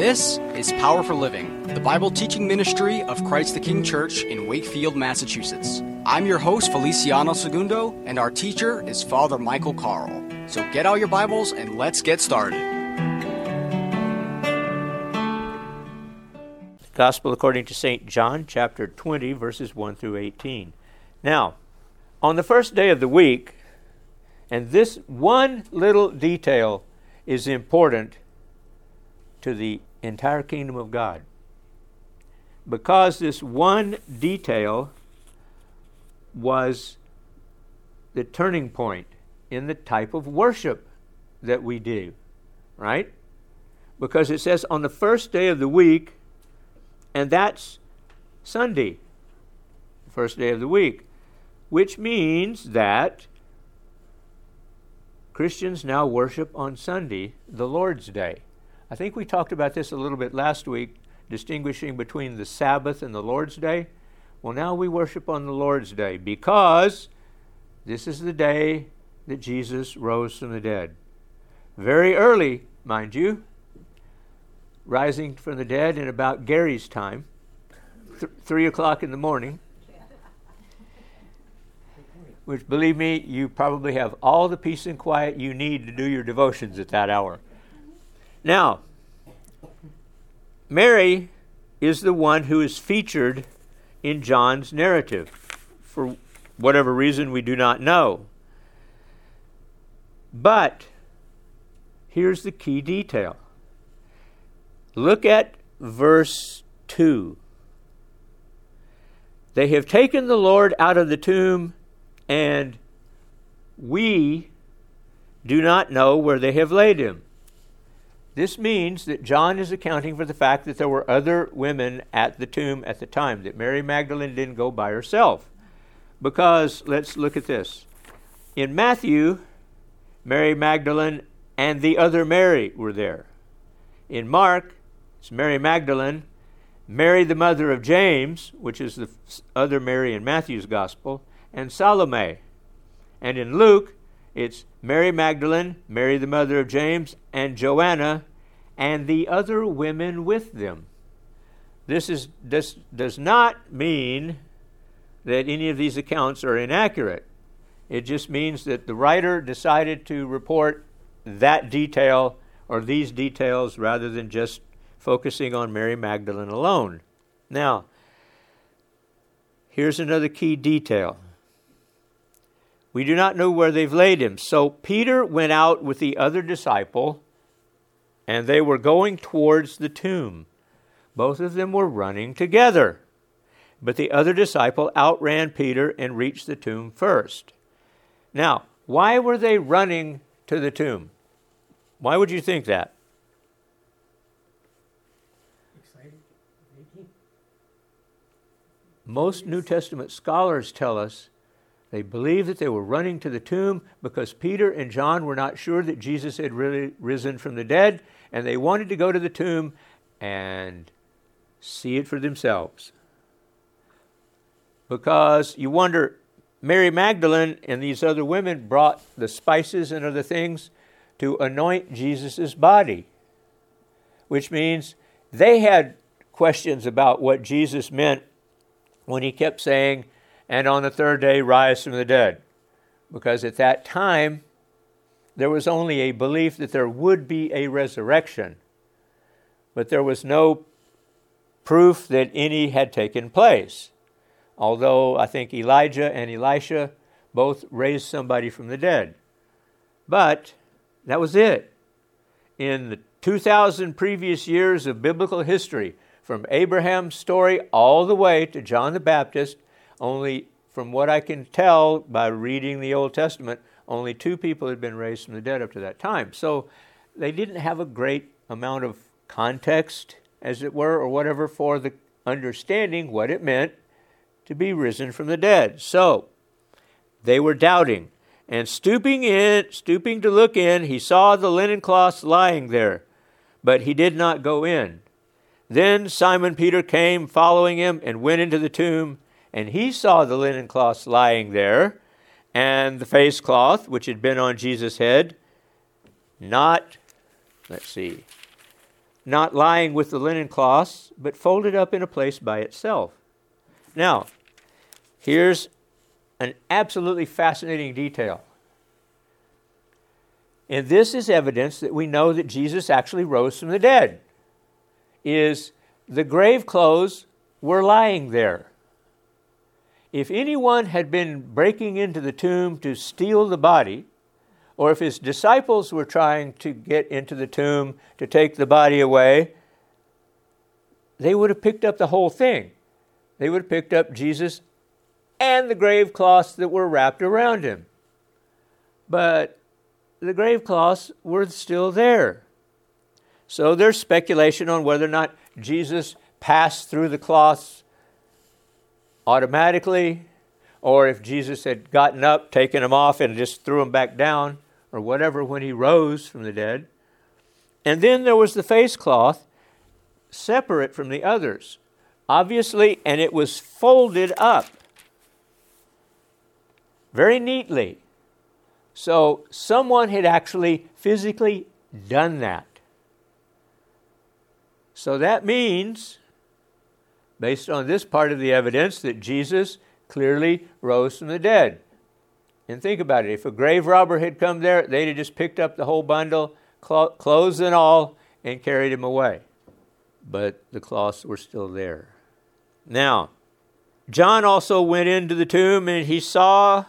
This is Power for Living, the Bible teaching ministry of Christ the King Church in Wakefield, Massachusetts. I'm your host, Feliciano Segundo, and our teacher is Father Michael Carl. So get out your Bibles and let's get started. Gospel according to St. John, chapter 20, verses 1 through 18. Now, on the first day of the week, and this one little detail is important to the entire kingdom of God. Because this one detail was the turning point in the type of worship that we do, right? Because it says on the first day of the week, and that's Sunday, the first day of the week, which means that Christians now worship on Sunday, the Lord's Day. I think we talked about this a little bit last week, distinguishing between the Sabbath and the Lord's Day. Well, now we worship on the Lord's Day because this is the day that Jesus rose from the dead. Very early, mind you, rising from the dead in about Gary's time, th- three o'clock in the morning. Which, believe me, you probably have all the peace and quiet you need to do your devotions at that hour. Now, Mary is the one who is featured in John's narrative. For whatever reason, we do not know. But here's the key detail look at verse 2. They have taken the Lord out of the tomb, and we do not know where they have laid him. This means that John is accounting for the fact that there were other women at the tomb at the time, that Mary Magdalene didn't go by herself. Because, let's look at this. In Matthew, Mary Magdalene and the other Mary were there. In Mark, it's Mary Magdalene, Mary the mother of James, which is the other Mary in Matthew's gospel, and Salome. And in Luke, it's Mary Magdalene, Mary the mother of James, and Joanna, and the other women with them. This, is, this does not mean that any of these accounts are inaccurate. It just means that the writer decided to report that detail or these details rather than just focusing on Mary Magdalene alone. Now, here's another key detail. We do not know where they've laid him. So Peter went out with the other disciple and they were going towards the tomb. Both of them were running together. But the other disciple outran Peter and reached the tomb first. Now, why were they running to the tomb? Why would you think that? Most New Testament scholars tell us they believed that they were running to the tomb because Peter and John were not sure that Jesus had really risen from the dead, and they wanted to go to the tomb and see it for themselves. Because you wonder, Mary Magdalene and these other women brought the spices and other things to anoint Jesus' body, which means they had questions about what Jesus meant when he kept saying, and on the third day rise from the dead. Because at that time, there was only a belief that there would be a resurrection, but there was no proof that any had taken place. Although I think Elijah and Elisha both raised somebody from the dead. But that was it. In the 2,000 previous years of biblical history, from Abraham's story all the way to John the Baptist, only from what I can tell by reading the Old Testament, only two people had been raised from the dead up to that time. So they didn't have a great amount of context, as it were, or whatever, for the understanding what it meant to be risen from the dead. So they were doubting. And stooping in, stooping to look in, he saw the linen cloths lying there, but he did not go in. Then Simon Peter came following him and went into the tomb and he saw the linen cloths lying there, and the face cloth which had been on Jesus' head, not, let's see, not lying with the linen cloths, but folded up in a place by itself. Now, here's an absolutely fascinating detail. And this is evidence that we know that Jesus actually rose from the dead. Is the grave clothes were lying there. If anyone had been breaking into the tomb to steal the body, or if his disciples were trying to get into the tomb to take the body away, they would have picked up the whole thing. They would have picked up Jesus and the grave cloths that were wrapped around him. But the grave cloths were still there. So there's speculation on whether or not Jesus passed through the cloths automatically, or if Jesus had gotten up, taken them off, and just threw them back down or whatever when he rose from the dead. And then there was the face cloth, separate from the others, obviously, and it was folded up very neatly. So someone had actually physically done that. So that means, based on this part of the evidence, that Jesus clearly rose from the dead. And think about it if a grave robber had come there, they'd have just picked up the whole bundle, clothes and all, and carried him away. But the cloths were still there. Now, John also went into the tomb and he saw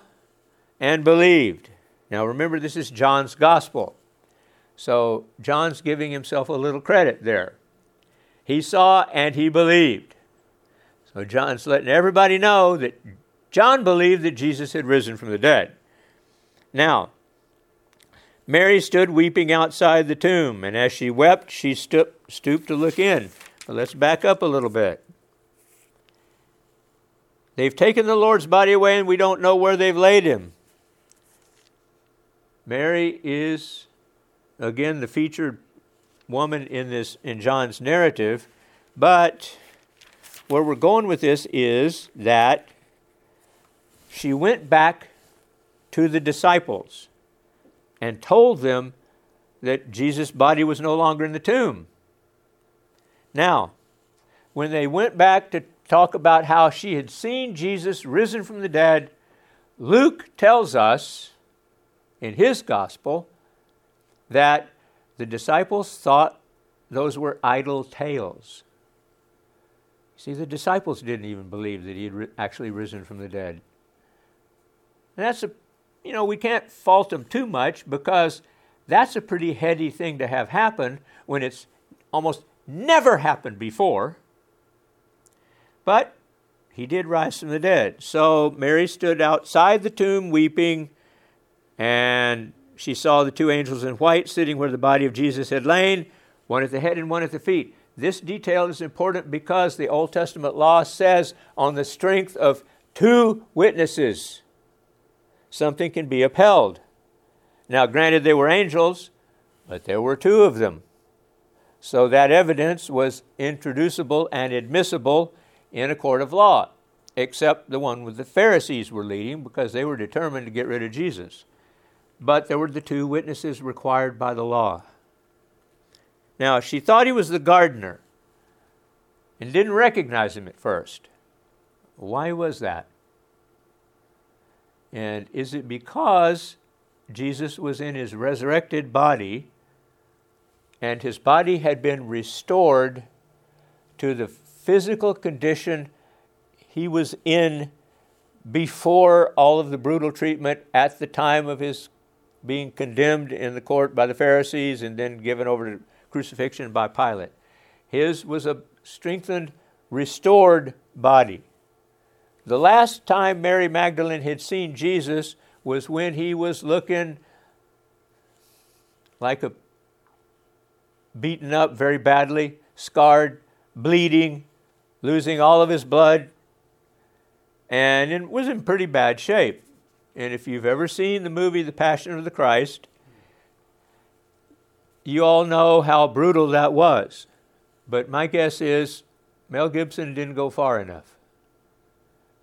and believed. Now, remember, this is John's gospel. So, John's giving himself a little credit there. He saw and he believed. So, John's letting everybody know that John believed that Jesus had risen from the dead. Now, Mary stood weeping outside the tomb, and as she wept, she stooped, stooped to look in. But let's back up a little bit. They've taken the Lord's body away, and we don't know where they've laid him. Mary is, again, the featured woman in this in John's narrative, but where we're going with this is that she went back to the disciples and told them that Jesus' body was no longer in the tomb. Now, when they went back to talk about how she had seen Jesus risen from the dead, Luke tells us in his gospel that the disciples thought those were idle tales. See, the disciples didn't even believe that he had actually risen from the dead. And that's a, you know, we can't fault them too much because that's a pretty heady thing to have happen when it's almost never happened before. But he did rise from the dead. So Mary stood outside the tomb weeping, and she saw the two angels in white sitting where the body of Jesus had lain, one at the head and one at the feet. This detail is important because the Old Testament law says, on the strength of two witnesses, something can be upheld. Now, granted, they were angels, but there were two of them. So that evidence was introducible and admissible in a court of law, except the one with the Pharisees were leading because they were determined to get rid of Jesus. But there were the two witnesses required by the law. Now, she thought he was the gardener and didn't recognize him at first. Why was that? And is it because Jesus was in his resurrected body and his body had been restored to the physical condition he was in before all of the brutal treatment at the time of his being condemned in the court by the Pharisees and then given over to crucifixion by Pilate? His was a strengthened, restored body. The last time Mary Magdalene had seen Jesus was when he was looking like a beaten up very badly, scarred, bleeding, losing all of his blood, and it was in pretty bad shape. And if you've ever seen the movie The Passion of the Christ, you all know how brutal that was. But my guess is Mel Gibson didn't go far enough.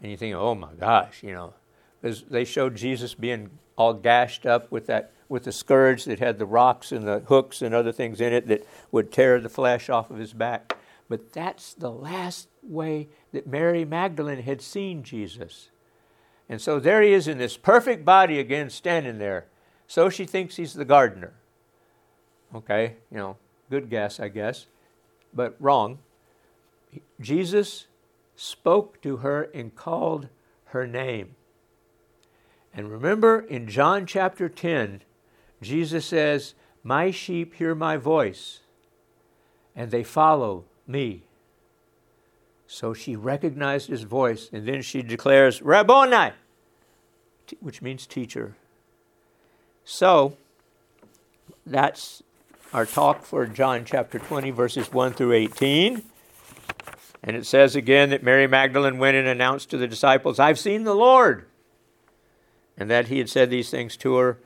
And you think, oh my gosh, you know, because they showed Jesus being all gashed up with that with the scourge that had the rocks and the hooks and other things in it that would tear the flesh off of his back. But that's the last way that Mary Magdalene had seen Jesus. And so there he is in this perfect body again, standing there. So she thinks he's the gardener. Okay, you know, good guess, I guess, but wrong. Jesus spoke to her and called her name. And remember in John chapter 10, Jesus says, My sheep hear my voice, and they follow me. So she recognized his voice, and then she declares, Rabboni, which means teacher. So, that's our talk for John chapter 20, verses 1 through 18. And it says again that Mary Magdalene went and announced to the disciples, I've seen the Lord. And that he had said these things to her.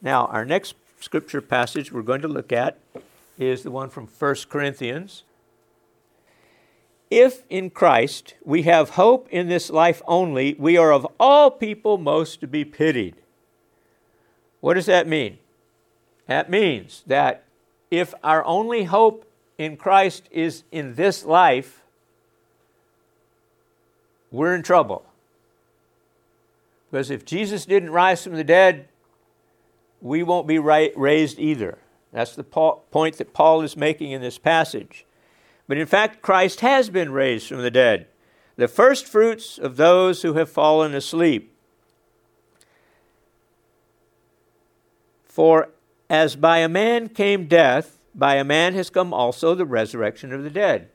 Now, our next scripture passage we're going to look at is the one from 1 Corinthians. If in Christ we have hope in this life only, we are of all people most to be pitied. What does that mean? That means that if our only hope in Christ is in this life, we're in trouble. Because if Jesus didn't rise from the dead, we won't be raised either. That's the point that Paul is making in this passage. But in fact, Christ has been raised from the dead, the first fruits of those who have fallen asleep. For as by a man came death, by a man has come also the resurrection of the dead.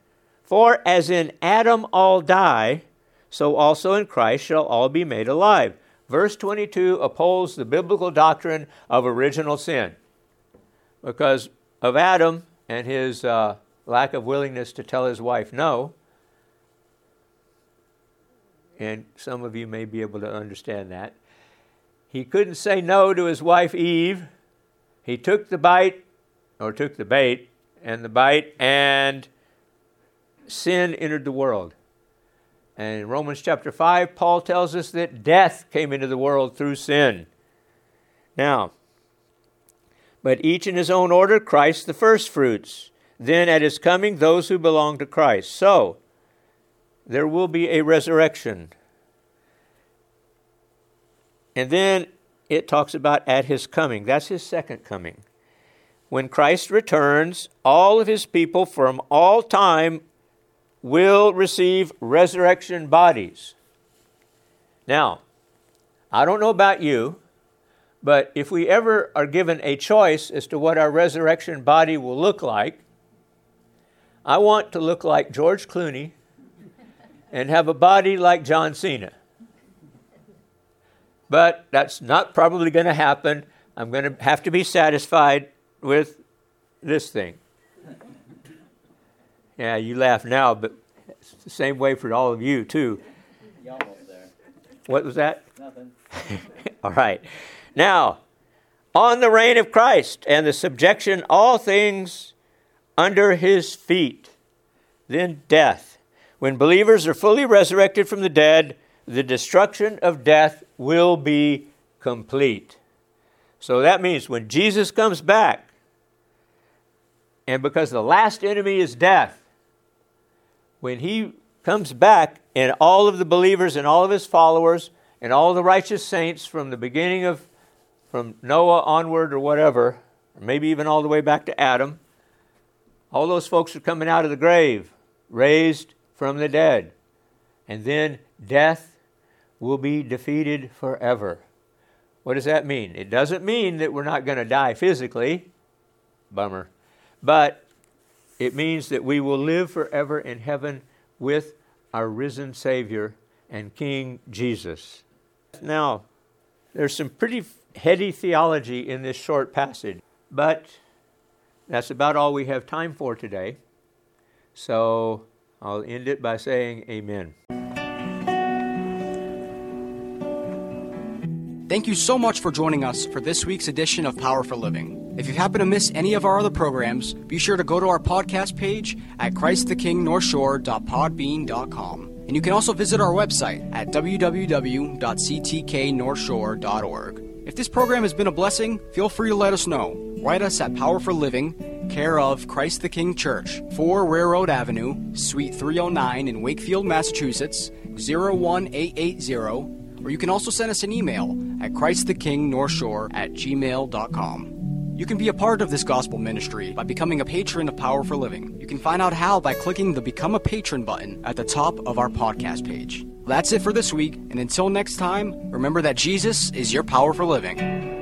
For as in Adam all die, so also in Christ shall all be made alive. Verse 22 upholds the biblical doctrine of original sin because of Adam and his uh, lack of willingness to tell his wife no. And some of you may be able to understand that. He couldn't say no to his wife Eve. He took the bite, or took the bait, and the bite, and sin entered the world. And in Romans chapter 5, Paul tells us that death came into the world through sin. Now, but each in his own order, Christ the firstfruits. Then at his coming, those who belong to Christ. So, there will be a resurrection. And then it talks about at his coming. That's his second coming. When Christ returns, all of his people from all time will receive resurrection bodies. Now, I don't know about you, but if we ever are given a choice as to what our resurrection body will look like, I want to look like George Clooney and have a body like John Cena. But that's not probably going to happen. I'm going to have to be satisfied with this thing. Yeah, you laugh now, but it's the same way for all of you, too. You almost there. What was that? Nothing. all right. Now, on the reign of Christ and the subjection all things under his feet. Then death. When believers are fully resurrected from the dead, the destruction of death will be complete. So that means when Jesus comes back, and because the last enemy is death, when he comes back and all of the believers and all of his followers and all the righteous saints from the beginning of from Noah onward or whatever, or maybe even all the way back to Adam, all those folks are coming out of the grave, raised from the dead. And then death will be defeated forever. What does that mean? It doesn't mean that we're not going to die physically. Bummer. But it means that we will live forever in heaven with our risen Savior and King Jesus. Now, there's some pretty heady theology in this short passage, but that's about all we have time for today. So I'll end it by saying amen. Thank you so much for joining us for this week's edition of Power for Living. If you happen to miss any of our other programs, be sure to go to our podcast page at christthekingnorthshore.podbean.com. And you can also visit our website at www.ctknorthshore.org. If this program has been a blessing, feel free to let us know. Write us at Power for Living, care of Christ the King Church, 4 Railroad Avenue, Suite 309 in Wakefield, Massachusetts, 01880, or you can also send us an email at ChristTheKingNorthshore at gmail.com. You can be a part of this gospel ministry by becoming a patron of Power for Living. You can find out how by clicking the Become a Patron button at the top of our podcast page. That's it for this week, and until next time, remember that Jesus is your power for living.